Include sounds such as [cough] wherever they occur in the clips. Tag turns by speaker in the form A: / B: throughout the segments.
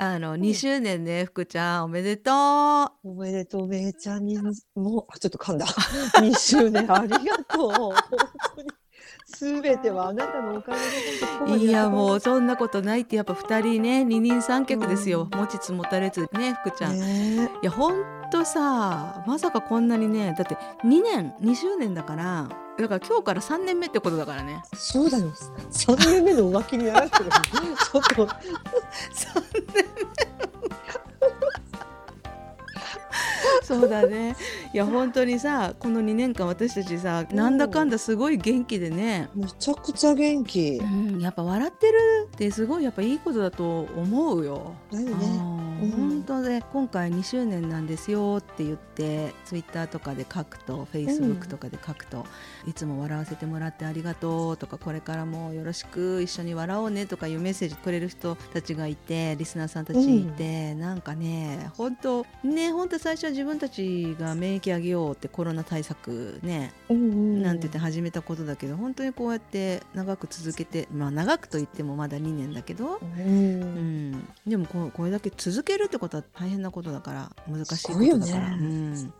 A: あの2周年ね福ちゃん。おめでとう。
B: おめでとう、めいちゃん。に、もう、あ、ちょっと噛んだ。[laughs] 2周年ありがとう。本当に。すべてはあなたのおかげで
A: いやもう
B: う
A: そんなことないってやっぱ2人ね二人三脚ですよ、持ちつ持たれつね福ちゃん、い
B: ね
A: やほんとさまさかこんなにねだって2年2周年だからだから今日から3年目ってことだからね
B: そうだよ。三年目の浮気になられてる。ちょっと。
A: 3年そうだねいや本当にさこの2年間私たちさなんだかんだすごい元気でね、
B: めちゃくちゃ元気
A: う。ん、やっぱ笑ってるってすごいやっぱいいことだと思うよ。
B: だよね。
A: うん
B: うん
A: 本当で今回2周年なんですよって言ってツイッターとかで書くとフェイスブックとかで書くと、いつも笑わせてもらってありがとうとかこれからもよろしく一緒に笑おうねとかいうメッセージくれる人たちがいてリスナーさんたちいて、なんかね本当ね本当最初は自分たちが免疫上げようってコロナ対策ね
B: うんうん。
A: なんて言って始めたことだけど本当にこうやって長く続けてまあ長くと言ってもまだ2年だけど、
B: うん。
A: うん、でもこうこれだけ続けるってことは大変なことだから難しいことだから、うん、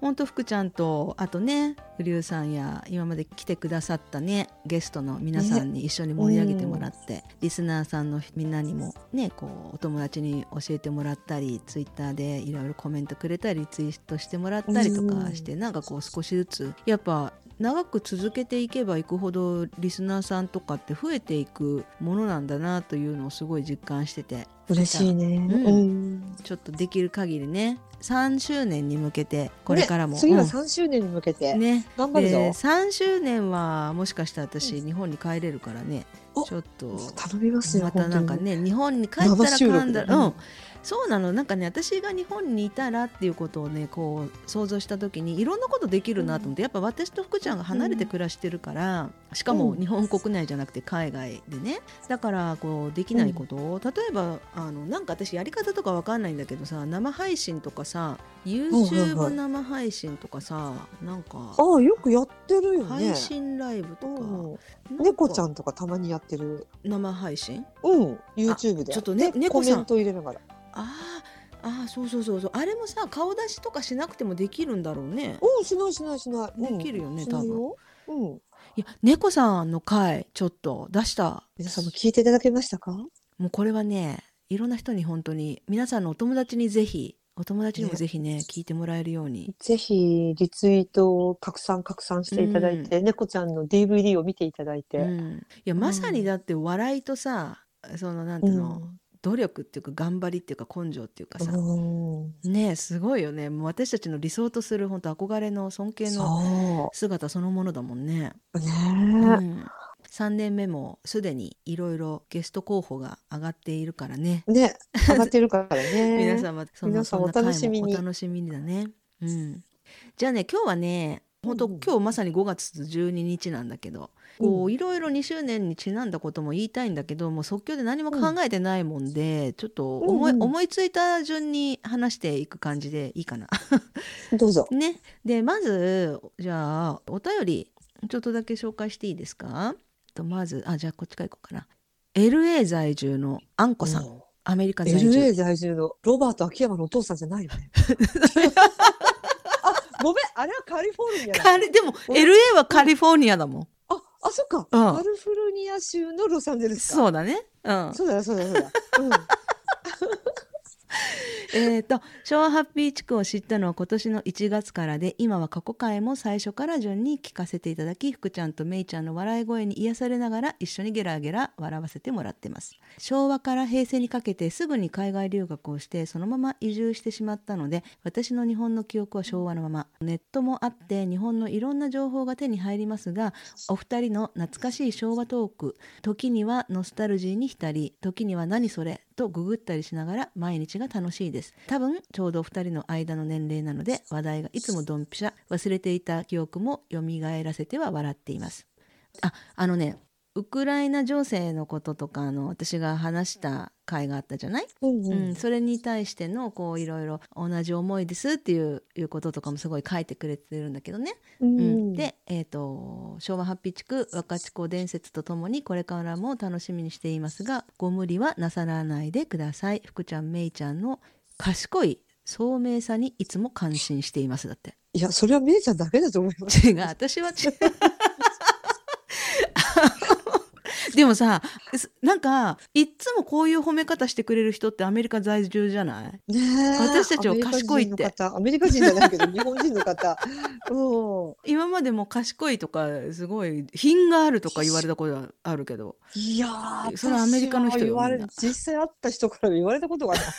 A: 本当福ちゃんとあとね瓜生さんや今まで来てくださったねゲストの皆さんに一緒に盛り上げてもらって、リスナーさんのみんなにもねこうお友達に教えてもらったりツイッターでいろいろコメントくれたりツイートしてもらったりとかして、なんかこう少しずつやっぱ長く続けていけばいくほどリスナーさんとかって増えていくものなんだなというのをすごい実感してて。
B: 嬉しいね。
A: ん。
B: うん。
A: ちょっとできる限りね。3周年に向けてこれからも、
B: ね次は
A: うん。
B: 三周年に向けて。
A: ね。
B: 頑張るぞ。
A: で3周年はもしかしたら私日本に帰れるからね。
B: お
A: ちょっと
B: 頼みますよ。
A: またなんか
B: 本
A: ね日本に帰ったらかんだら、
B: で
A: うん、そうなの。なんかね私が日本にいたらっていうことをねこう想像した時にいろんなことできるなと思って、やっぱ私と福ちゃんが離れて暮らしてるから、しかも
B: うん。
A: 日本国内じゃなくて海外でねだからこうできないことを、例えばあのなんか私やり方とかわかんないんだけどさ生配信とかさ YouTube
B: い
A: 生配信とかさなんか
B: 当ああよくやってるよね
A: 配。信ライブとか
B: うん猫ちゃ
A: ん
B: んとかたまにやってる。
A: 生配信？
B: うん。YouTube で。
A: ちょっとね
B: で
A: 猫さん
B: コメント入れながら。
A: あーあーそうそうそうそうあれもさ顔出しとかしなくてもできるんだろうね
B: うんしないしないしない。うん
A: できるよね
B: しないようん。
A: いや猫さんの回ちょっと出した
B: 皆さんも聞いていただけましたか？
A: もうこれはねいろんな人に本当に皆さんのお友達にぜひお友達にも
B: ね。
A: ぜひね聞いてもらえるように。
B: ぜひリツイートを拡散拡散していただいて、猫ちゃんの DVD を見ていただいて。
A: うん、いやまさにだって笑いとさそのなんていうの、努力っていうか頑張りっていうか根性っていうかさ、
B: うん。
A: ねすごいよね。もう私たちの理想とする本当憧れの尊敬の
B: そ
A: 姿そのものだもんね。
B: う。ね。
A: うん、3年目もすでにいろいろゲスト候補が上がっているからね。
B: え。ね上がってるからね。[laughs]
A: 皆様その
B: 皆さん
A: そな回も
B: お楽しみに
A: お楽しみにだね。うん、じゃあね今日はね本当、
B: うん
A: 今日まさに5月12日なんだけど、こういろいろ2周年にちなんだことも言いたいんだけどもう即興で何も考えてないもんで、ちょっと思い,、
B: うんうん
A: 思いついた順に話していく感じでいいかな。[laughs]
B: どうぞ。[laughs]
A: ね、でまずじゃあお便りちょっとだけ紹介していいですか？とまずあじゃあこっちから行こうかな LA 在住のあんこさん
B: お
A: アメリカ在住
B: LA 在住のロバート秋山のお父さんじゃないよね。[laughs] あ、ごめん、あれはカリフォルニアだ。
A: カリでも
B: うん
A: LA はカリフォルニアだもん
B: あ、あ、そっか。
A: うん
B: カリフォルニア州のロサンゼルスか。
A: そうだねうん
B: そうだよ、そうだよ、そうだよ。うん。[laughs]
A: えー、と昭和ハッピー地区を知ったのは今年の1月からで今は過去回も最初から順に聞かせていただき福ちゃんとめいちゃんの笑い声に癒されながら一緒にゲラゲラ笑わせてもらってます。昭和から平成にかけてすぐに海外留学をしてそのまま移住してしまったので私の日本の記憶は昭和のまま。ネットもあって日本のいろんな情報が手に入りますがお二人の懐かしい昭和トーク時にはノスタルジーに浸り時には何それとググったりしながら毎日が楽しいです。多分ちょうど2人の間の年齢なので話題がいつもドンピシャ。忘れていた記憶も蘇らせては笑っています。ああのねウクライナ情勢のこととかあの私が話した回があったじゃない、
B: うんう
A: うん。ん、それに対してのこういろいろ同じ思いですっていういうこととかもすごい書いてくれてるんだけどね。
B: う
A: うん。
B: ん
A: で、えー、と昭和ハッピー地区若智子伝説とともにこれからも楽しみにしていますがご無理はなさらないでください。福ちゃんめいちゃんの賢い聡明さにいつも感心していますだって。
B: いやそれはめいちゃんだけだと思います。
A: 違う。私は違う [laughs] でもさすなんかいっつもこういう褒め方してくれる人ってアメリカ在住じゃない？
B: ねえ。
A: 私たちは賢いって。
B: アメリカ人の方アメリカ人じゃないけど日本人の方。うん。
A: 今までも賢いとかすごい品があるとか言われたことはあるけど。
B: いやー
A: それはアメリカの人
B: 実際会った人から言われたことがない。[laughs]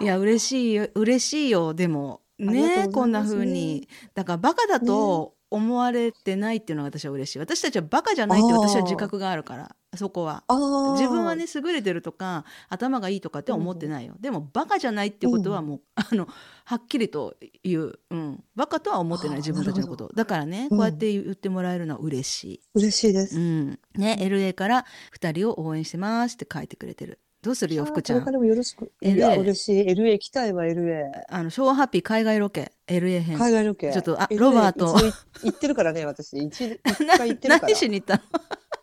A: いや嬉しいよ嬉しいよでも。ねこんな風に。だからバカだと思われてないっていうのが私は嬉しい。私たちはバカじゃないって私は自覚があるからそこは。自分はね優れてるとか頭がいいとかって思ってない。よ、でもバカじゃないっていうことはもう、あのはっきりと言う、うん、バカとは思ってない自分たちのことだからね、
B: うん。
A: こうやって言ってもらえるのは嬉し
B: 嬉しいで
A: い、
B: す。
A: うん。ね LA から2人を応援してますって書いてくれてるどうするよ福ちゃん？
B: これからもよろしく。いや嬉しい。LA 行きたいわ LA。
A: あの昭和ハッピー海外ロケ LA 編
B: 海外ロケ。
A: ちょっとあロバート
B: 行ってるからね [laughs] 私一回行ってる
A: 何。しに行ったの？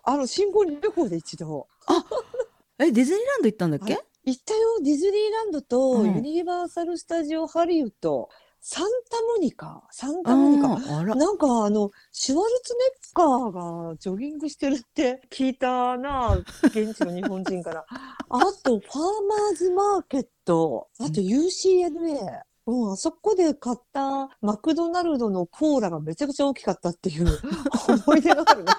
B: あの新婚旅行で一度。
A: えディズニーランド行ったんだっけ？
B: 行ったよディズニーランドと
A: うん
B: ユニバーサル・スタジオ・ハリウッド、サンタモニカサンタモニカ。なんかあのシュワルツェネッカーがジョギングしてるって聞いたな現地の日本人から。[laughs] あとファーマーズマーケット。あと UCLA、うん、あそこで買ったマクドナルドのコーラがめちゃくちゃ大きかったっていう [laughs] 思い出がある。な。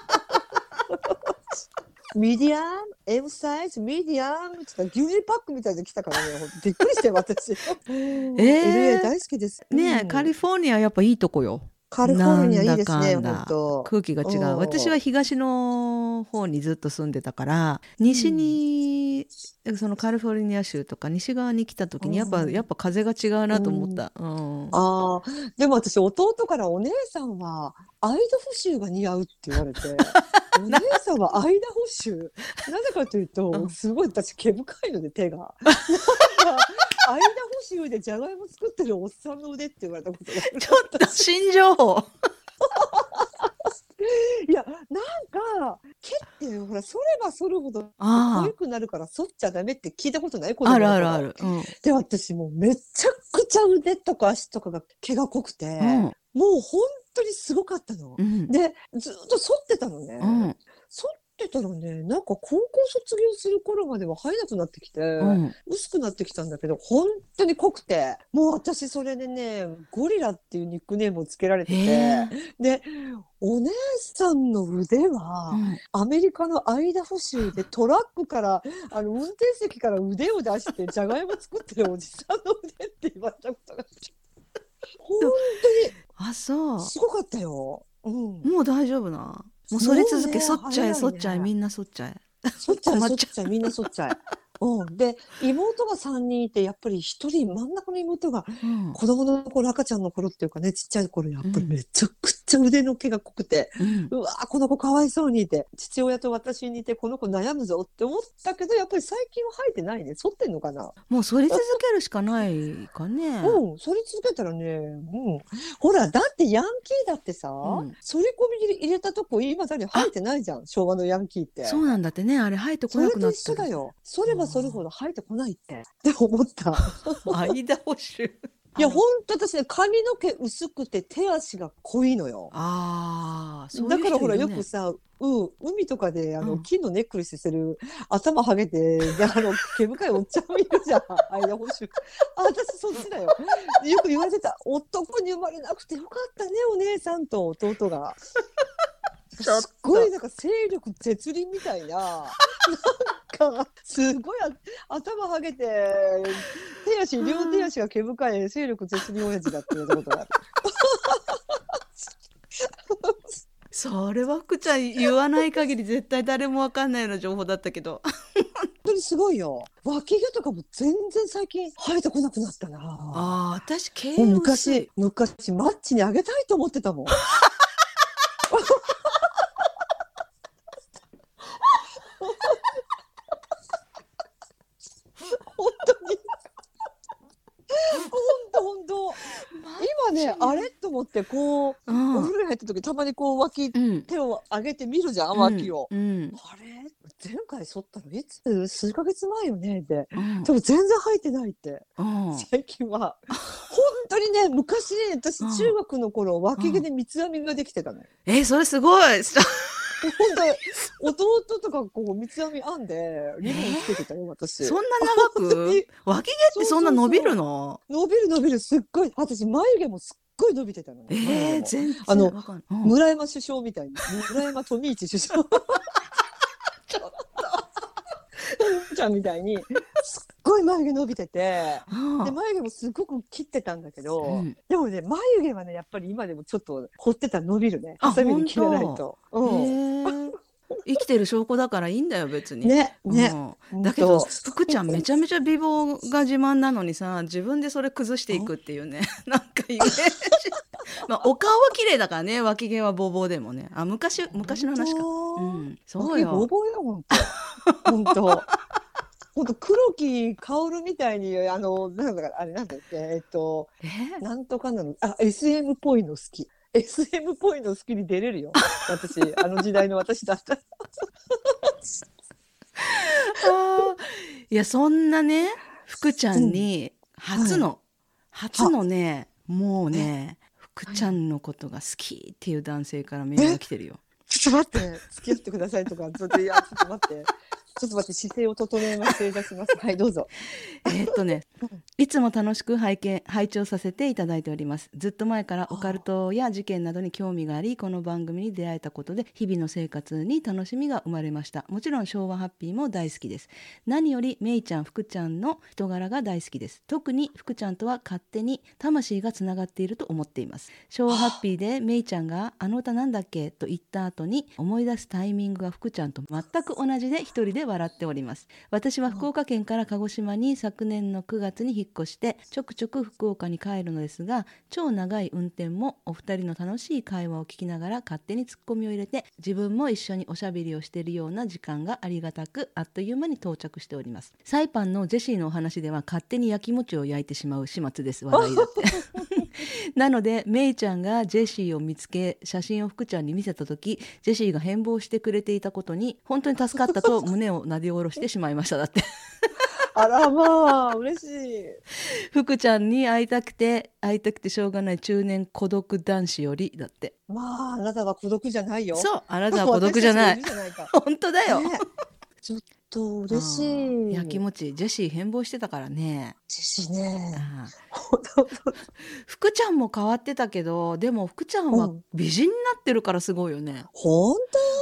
B: ミディアム、M サイズ、ミディアムって言ったら牛乳パックみたいで来たからね、びっくりして私。[laughs] え LA 大好きです。
A: ねえ、
B: うん。
A: カリフォルニアやっぱいいとこよ。
B: カリフォルニアいいですね、本当。
A: 空気が違
B: う。
A: うん。私は東の方にずっと住んでたから西に、そのカリフォルニア州とか西側に来た時にやっぱ、
B: うん。
A: やっぱ風が違うなと思った、うん。
B: ああ、でも私、弟からお姉さんはアイダホ州が似合うって言われて、[laughs] お姉さんはアイダホ州。[laughs] なぜかというと、
A: うん。
B: すごい私、毛深いので手が。アイダホ州でじゃがいも作ってるおっさんの腕って言われたことが
A: ちょっと新情報。[laughs]
B: いや、なんか、毛ってほら、剃れば剃るほど
A: あ
B: 濃くなるから剃っちゃダメって聞いたことない？子
A: あるあるある、うん。
B: で、私もうめちゃくちゃ腕とか足とかが毛が濃くて、
A: うん
B: もう本当にすごかったの。
A: うん。
B: で、ずっと剃ってたのね。
A: うん。
B: 剃ってたらね、なんか高校卒業する頃までは生えなくなってきて、
A: うん。
B: 薄くなってきたんだけど、本当に濃くて、もう私それでね、ゴリラっていうニックネームをつけられて
A: へ
B: て
A: え、
B: で、お姉さんの腕は、
A: うん
B: アメリカのアイダホ州でトラックからあの運転席から腕を出してじゃがいも作ってるおじさんの腕って言われたことがあって。[laughs] 本
A: あそう。
B: すごかったよ。うん、
A: もう大丈夫な？もうそれ続け、
B: も
A: そっちゃえそっちゃえみんなそっちゃえ。
B: そっちゃえ [laughs]
A: 困っちゃう。
B: そっちゃえみんなそっちゃえ。うん、で妹が3人いてやっぱり1人真ん中の妹が
A: うん。
B: 子供の頃赤ちゃんの頃っていうかねちっちゃい頃やっぱり
A: うん。
B: めちゃくちゃ腕の毛が濃くて、
A: うん。
B: うわーこの子かわいそうにいて父親と私にいてこの子悩むぞって思ったけどやっぱり最近は生えてないね。剃ってんのかな、
A: もう反り続けるしかないかね。
B: うん。剃り続けたらね、うん、ほらだってヤンキーだってさ、
A: うん。
B: 剃り込み入れたとこ今だに生えてないじゃん。昭和のヤンキーって。
A: そうなんだってね。あれ生えてこ
B: それと
A: なくなった
B: 一緒だよ。剃れば剃るほど生えてこないって。って思った。[laughs]
A: 間保守
B: いやほんと私ね髪の毛薄くて手足が濃いのよ。
A: ああそういう人
B: だからほらよくさ、うん、海とかであの、
A: うん。
B: 金のネックレスしてる頭はげてであの毛深いおっちゃんもいるじゃん。[laughs] 間保守あ私そっちだよ。よく言われてた。男に生まれなくてよかったねお姉さんと弟が。すっごいなんか勢力絶倫みたいな [laughs] なんかすごいあ頭はげて手足両手足が毛深い勢力絶倫親父だって言われたことがある。
A: それは福ちゃん言わない限り絶対誰もわかんないような情報だったけど
B: 本当にすごいよ。脇毛とかも全然最近生えてこなくなったな。
A: ああ私毛
B: 昔昔マッチにあげたいと思ってたもん。[laughs] ってこう、
A: うん。
B: お風呂に入った時たまにこう脇
A: うん。
B: 手を上げてみるじゃん脇を。
A: うん。
B: あれ？前回剃ったの？いつ？数ヶ月前よね？って。
A: うん。
B: でも全然生えてないって。
A: うん。
B: 最近は。本当にね昔ね私
A: うん。
B: 中学の頃脇毛で三つ編みができてたのよ。
A: えそれすごい。[laughs]
B: 本当に弟とかこう三つ編み編んでリボンつけてたよ私。
A: そんな長く？脇毛ってそんな伸びるの？
B: 伸びる伸びる。すっごい。私眉毛もすっごい伸びてたの。
A: え
B: 眉毛
A: ー、
B: も。
A: 全然
B: あの
A: うん。
B: 村山首相みたいに。村山富一首相。ちゃんみたいにすっごい眉毛伸びてて
A: うん
B: で眉毛もすごく切ってたんだけど、
A: うん
B: でもね眉毛はねやっぱり今でもちょっと。彫ってたら伸びるね
A: あ
B: ハサミに切らないと。
A: へ
B: うん
A: ー生きてる証拠だからいいんだよ別に。
B: ねね、
A: うん。だけど福ちゃんめちゃめちゃ美貌が自慢なのにさ自分でそれ崩していくっていうね。[laughs] なんかイメージ。まあお顔は綺麗だからね脇毛はボーボーでもね。あ昔昔の話か。う
B: 本
A: ん。そう
B: 当ボー
A: よ
B: ボーよ本当本当本当黒木薫みたいにあのなんだかあれなんだっけえっと
A: え？
B: なんとかなの。あ SM っぽいの好き SM っぽいの好きに出れるよ。私あの時代の私だったら。
A: いやそんなね福ちゃんに初の、初のねもうね福ちゃんのことが好きっていう男性からメールが来てるよ。[laughs]
B: ちょっと待って。付き合ってくださいとかちょっといやちょっと待ってちょっと待って姿勢を整えます失礼いたします [laughs] はいどうぞ
A: えーっとね、いつも楽しく拝見拝聴させていただいております。ずっと前からオカルトや事件などに興味があり、この番組に出会えたことで日々の生活に楽しみが生まれました。もちろん昭和ハッピーも大好きです。何よりめいちゃん、福ちゃんの人柄が大好きです。特に福ちゃんとは勝手に魂がつながっていると思っています。昭和ハッピーでめいちゃんがあの歌なんだっけ？と言った後に思い出すタイミングが福ちゃんと全く同じで一人で笑っております。私は福岡県から鹿児島に昨年の9月に引っ越してちょくちょく福岡に帰るのですが超長い運転もお二人の楽しい会話を聞きながら勝手にツッコミを入れて自分も一緒におしゃべりをしているような時間がありがたくあっという間に到着しております。サイパンのジェシーのお話では勝手に焼き餅を焼いてしまう始末です。笑いだって。[laughs] なのでメイちゃんがジェシーを見つけ写真を福ちゃんに見せた時ジェシーが変貌してくれていたことに本当に助かったと胸をなで下ろしてしまいましただって。[laughs]
B: あらまあ嬉しい。
A: 福ちゃんに会いたくて会いたくてしょうがない中年孤独男子よりだって。
B: まああなたは孤独じゃないよ。
A: そうあなたは孤独じゃない。[laughs] 本当だよ、
B: ねちょっと嬉しい。
A: うん。焼き餅ジェシー変貌してたからね。
B: 嬉しいね。
A: ああ。[laughs] 福ちゃんも変わってたけどでも福ちゃんは
B: うん。
A: 美人になってるからすごいよね、
B: ほん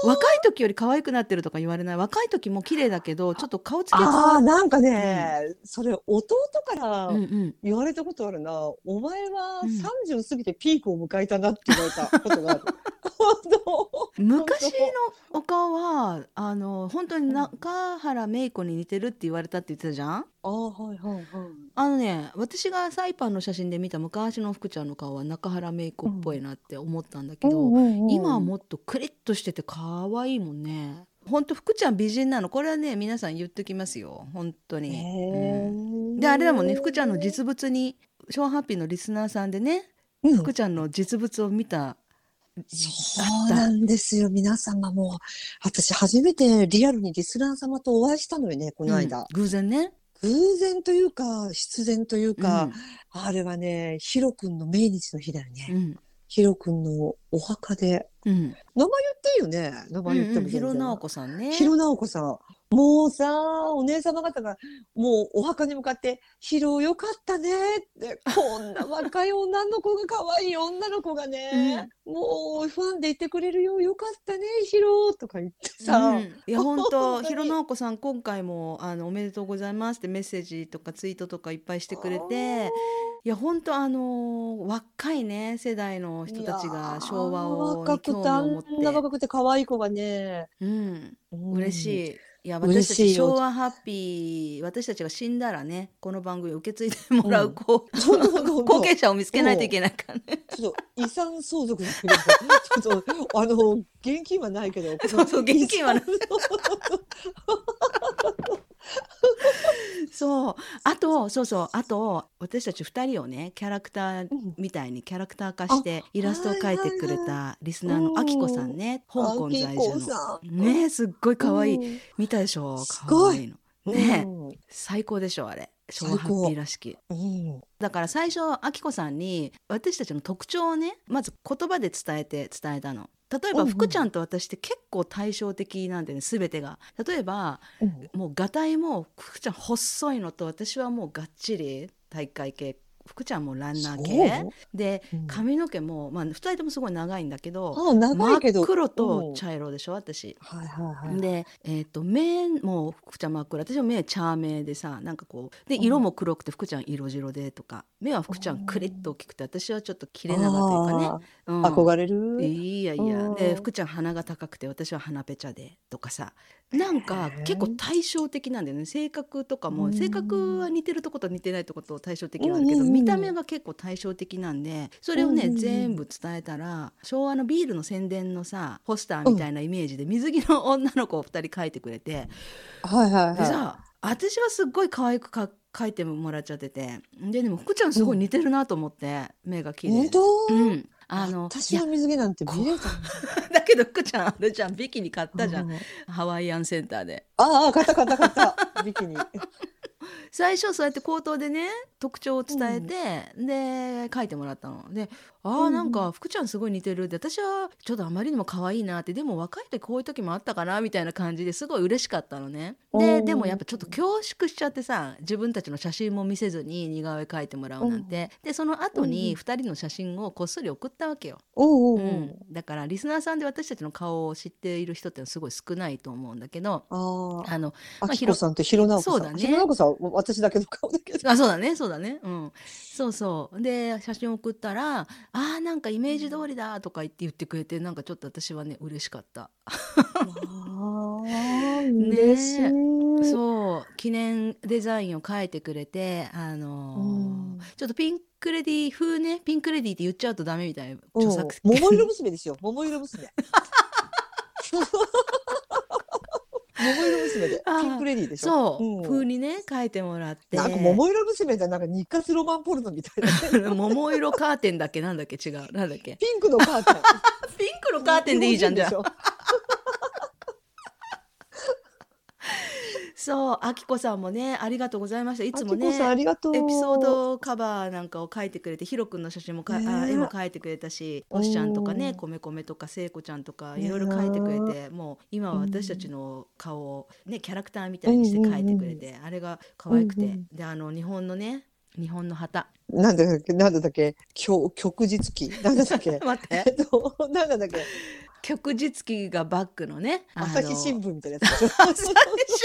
B: と
A: 若い時より可愛くなってるとか言われない。若い時も綺麗だけどちょっと顔つき
B: あ
A: わ
B: あ、なんかね、それ弟から
A: うんうん。
B: 言われたことあるな。お前は
A: うん。
B: 30過ぎてピークを迎えたなって言われたことがある。[laughs] 本当
A: 昔のお顔はあの本当に中原芽衣子に似てるって言われたって言ってたじゃん？
B: ああ、はいはいはい。
A: あのね私がサイパンの写真で見た昔の福ちゃんの顔は中原芽衣子っぽいなって思ったんだけど、
B: うんうんうん
A: 今はもっとクリッとしてて可愛いもんね。ほんと福ちゃん美人なの。これはね皆さん言っときますよ。本当に、
B: へ
A: うん。
B: ー
A: であれだもんね福ちゃんの実物にショーハッピーのリスナーさんでね
B: うん。
A: 福ちゃんの実物を見た
B: そうなんですよ、皆様もう。私、初めてリアルにリスナー様とお会いしたのよね、この間。
A: うん偶然ね
B: 偶然というか、必然というか、あれはね、ヒロ君の命日の日だよね。
A: うん
B: ヒロ君のお墓で。
A: うん
B: 名前言っていいよね。名前言っても全然。
A: ひろなおこさんね
B: ヒロナオコさん。もうさ、お姉様方が、もうお墓に向かって、ヒロよかったねって、こんな若い女の子が、可愛い女の子がね、もうファンでいてくれるよ、よかったね、ヒロとか言ってさ、
A: うん、いや [laughs] 本当ひろなおこさん今回もあのおめでとうございますってメッセージとかツイートとかいっぱいしてくれていや本当あのー若いね世代の人たちが昭和を興味
B: あん
A: を持って。
B: な若くて可愛い子がね、
A: うん、嬉し
B: い。
A: い。いや
B: 嬉
A: 私たち昭和ハッピー私たちが死んだらねこの番組を受け継いでもらうこう、
B: ほん
A: 後継者を見つけないといけないからね。
B: ちょっと遺産相続だけど、ちょっと、あの、現金はないけど、
A: そうそう現金はない [laughs] そう。あとそうそう。あと私たち2人をねキャラクター
B: うん。
A: みたいにキャラクター化してイラストを描いてくれたリスナーのあきこさんね香港在住の。ねすっごい可愛い。
B: うん。
A: 見たでしょ可愛いの。ね。
B: うん。
A: 最高でしょあれ。昭和ハッピーらしき。
B: うん。
A: だから最初あきこさんに私たちの特徴をねまず言葉で伝えて伝えたの例えば福ちゃんと私って結構対照的なんでね全てが。例えば
B: うん。
A: もうがたいも福ちゃん細いのと私はもうがっちり体育会系福ちゃんもランナー系。で
B: うん。
A: 髪の毛も、まあ、2人ともすごい長いんだけど
B: あ長いけど。
A: 真っ黒
B: うん。
A: と茶色でしょ私。
B: はいはいはい。
A: で、えー、と目も福ちゃん真っ黒。私は目茶目でさなんかこうで
B: うん。
A: 色も黒くて福ちゃん色白でとか目は福ちゃんクリッと大きくて私はちょっと切れ長というかね、うん。
B: 憧れる？
A: いやいや。
B: うん。
A: で福ちゃん鼻が高くて私は鼻ペチャでとかさなんか結構対照的なんだよね。性格とかも
B: うん。
A: 性格は似てるとこと似てないとこと対照的はあるけど、
B: うんうんうん。
A: 見た目が結構対照的なんでそれをね、
B: うんうんうん。
A: 全部伝えたら昭和のビールの宣伝のさポスターみたいなイメージで水着の女の子を2人描いてくれて、
B: はいはいはい。
A: でさ私はすっごい可愛くか描いてもらっちゃっててででも福ちゃんすごい似てるなと思って、目が綺麗
B: 本当？
A: うんあの
B: 私の水着なんて見れたの？[laughs]
A: だけど福ちゃんあれじゃんビキニ買ったじゃん、
B: うん。
A: ハワイアンセンターで。
B: ああ買った買った買った。ビキニ。[laughs]
A: 最初そうやって口頭でね特徴を伝えて、で書いてもらったの。であ
B: うんうん。
A: ーなんか福ちゃんすごい似てるって私はちょっとあまりにも可愛いなってでも若い時こういう時もあったかなみたいな感じですごい嬉しかったのね。で
B: うん
A: でもやっぱちょっと恐縮しちゃってさ自分たちの写真も見せずに似顔絵描いてもらうなんて。でその後
B: うん
A: に2人の写真をこっそり送ったわけよ。
B: おう
A: ん、だからリスナーさんで私たちの顔を知っている人ってすごい少ないと思うんだけど
B: ああ
A: あの
B: あ
A: まあ
B: きこさんとひろなおこさん。
A: そうだね。
B: ひろなおこさんは私だけの顔だけど。
A: あそうだね。そうだね。うん。そうそう。で写真送ったら「あーなんかイメージ通りだ」とか言って言ってくれてなんかちょっと私はね嬉しかった、[laughs]
B: 嬉しい。
A: そう。記念デザインを書いてくれてあのー
B: うん。
A: ちょっとピンクレディ風ねピンクレディって言っちゃうとダメみたいな
B: うん
A: 著作
B: 桃色娘ですよ。桃色娘 [laughs] 桃色娘でピンクレディーでしょ？
A: そう、
B: ん。
A: 風にね書いてもらって。
B: なんか桃色娘ってなんか日活ロマンポルノみたいなね。[laughs]
A: 桃色カーテンだっけ？なんだっけ？違う。なんだっけ？
B: ピンクのカーテン。[laughs]
A: ピンクのカーテンでいいじゃんじゃあ
B: 日本人でしょ
A: そうあきこさんもねありがとうございました。いつも
B: きこさんありがとう。
A: エピソードカバーなんかを書いてくれてヒロ君の写真もか、あ
B: ねえ。
A: 絵も描いてくれたしとしちゃんとかね
B: うん
A: こめこめとか聖子ちゃんとかいろいろ描いてくれてもう今は私たちの顔をねキャラクターみたいにして描いてくれて、あれが可愛くて、
B: うんうん
A: であの日本のね日本の旗。
B: なんだっけなんだっけ極極日記なんだっけ。[laughs]
A: 待っ
B: えってとなんだっけ。
A: 旭日旗がバッグのね
B: 朝日新聞みたいなやつでしょ [laughs]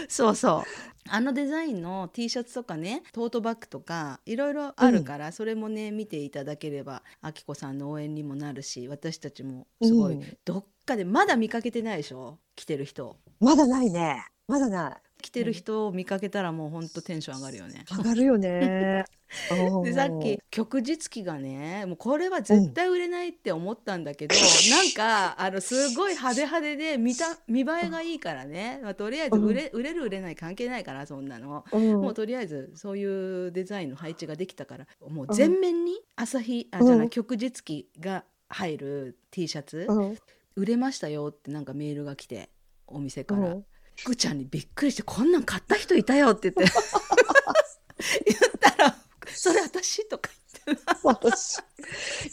B: [laughs]
A: そうそう。あのデザインの T シャツとかねトートバッグとかいろいろあるから、それもね見ていただければあきこさんの応援にもなるし私たちもすごい、
B: うん。
A: どっかでまだ見かけてないでしょ？着てる人。
B: まだないね。まだない
A: 着てる人を見かけたらもうほんとテンション上がるよね。
B: 上がるよね。[laughs]
A: でさっき旭日旗がねもうこれは絶対売れないって思ったんだけど、[laughs] なんかあのすごい派手派手で見た見栄えがいいからね、まあ、とりあえず売れ,、売れる売れない関係ないからそんなの。
B: うん。
A: もうとりあえずそういうデザインの配置ができたから。もう全面に朝日、あじゃない
B: うん。
A: 旭日旗が入る T シャツ、
B: うん。
A: 売れましたよってなんかメールが来てお店から、
B: うん
A: 福ちゃんにびっくりしてこんなん買った人いたよって言って。[laughs] 言ったら「それ私?」とか言って
B: 私。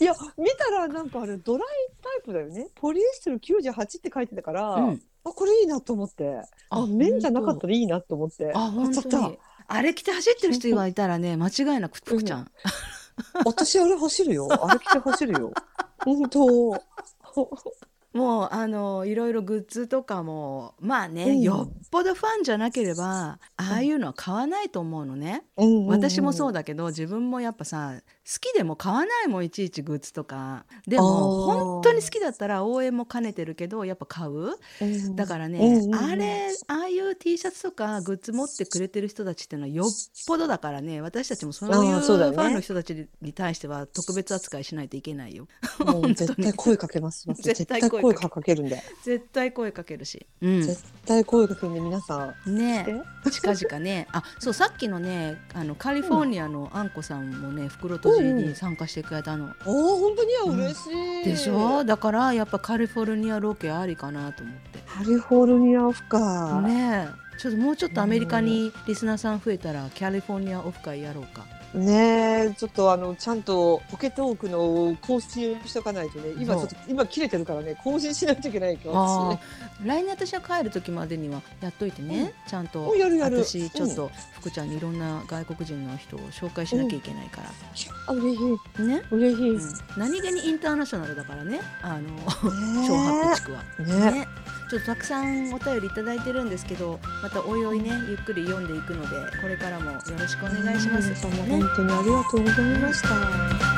B: いや見たらなんかあれドライタイプだよね。ポリエステル98って書いてたから、
A: うん。
B: あこれいいなと思って。あ
A: あ
B: 綿じゃなかったらいいなと思って。
A: あ本当に。あれ着て走ってる人がいたらね間違いなく福ちゃん、
B: た私あれ走るよ。あれ着て走るよ。本当
A: もうあのいろいろグッズとかもまあね、
B: うん。
A: よっぽどファンじゃなければああいうのは買わないと思うのね、
B: うん
A: 私もそう
B: だ
A: だけど自分もやっぱさ好きでも買わないもんいちいちグッズとか。でも本当に好きだったら応援も兼ねてるけどやっぱ買う。だからね、
B: うんうんうん。
A: あれああいう T シャツとかグッズ持ってくれてる人たちっていうのはよっぽどだからね私たちもそう
B: あ
A: いうファンの人たちに対しては特別扱いしないといけないよ。
B: もう絶対声かけます。
A: 絶
B: 絶
A: 対声
B: かけるんで。
A: 絶対声かけるし。うん
B: 絶対声かけるんで皆さん。
A: ね
B: え
A: 近々ねあそうさっきのねあのカリフォルニアのあんこさんもね袋とじに参加してくれたの。
B: おお本当に？は
A: うん
B: 嬉しい。
A: でしょ？だからやっぱカリフォルニアロケありかなと思って。
B: カリフォルニアオフか。
A: ねえちょっともうちょっとアメリカにリスナーさん増えたらカリフォルニアオフ会やろうか。
B: ねえちょっとあのちゃんとポケトークの更新をしとかないとね。今ちょっと今切れてるからね。更新しないといけないか
A: あ
B: ら
A: ー。来年私は帰る時までにはやっといてね、ちゃんと
B: おやるやる。
A: 私ちょっと福ちゃんにいろんな外国人の人を紹介しなきゃいけないから、
B: あ嬉しい。
A: ね、
B: 嬉しい、
A: うん。何気にインターナショナルだからね。あの
B: ね
A: 小 [laughs] ハッピ地区は。
B: ね。
A: ね、ちょっとたくさんお便りいただいてるんですけどまたおいおいねゆっくり読んでいくのでこれからもよろしくお願いします。
B: 本当にありがとうございました。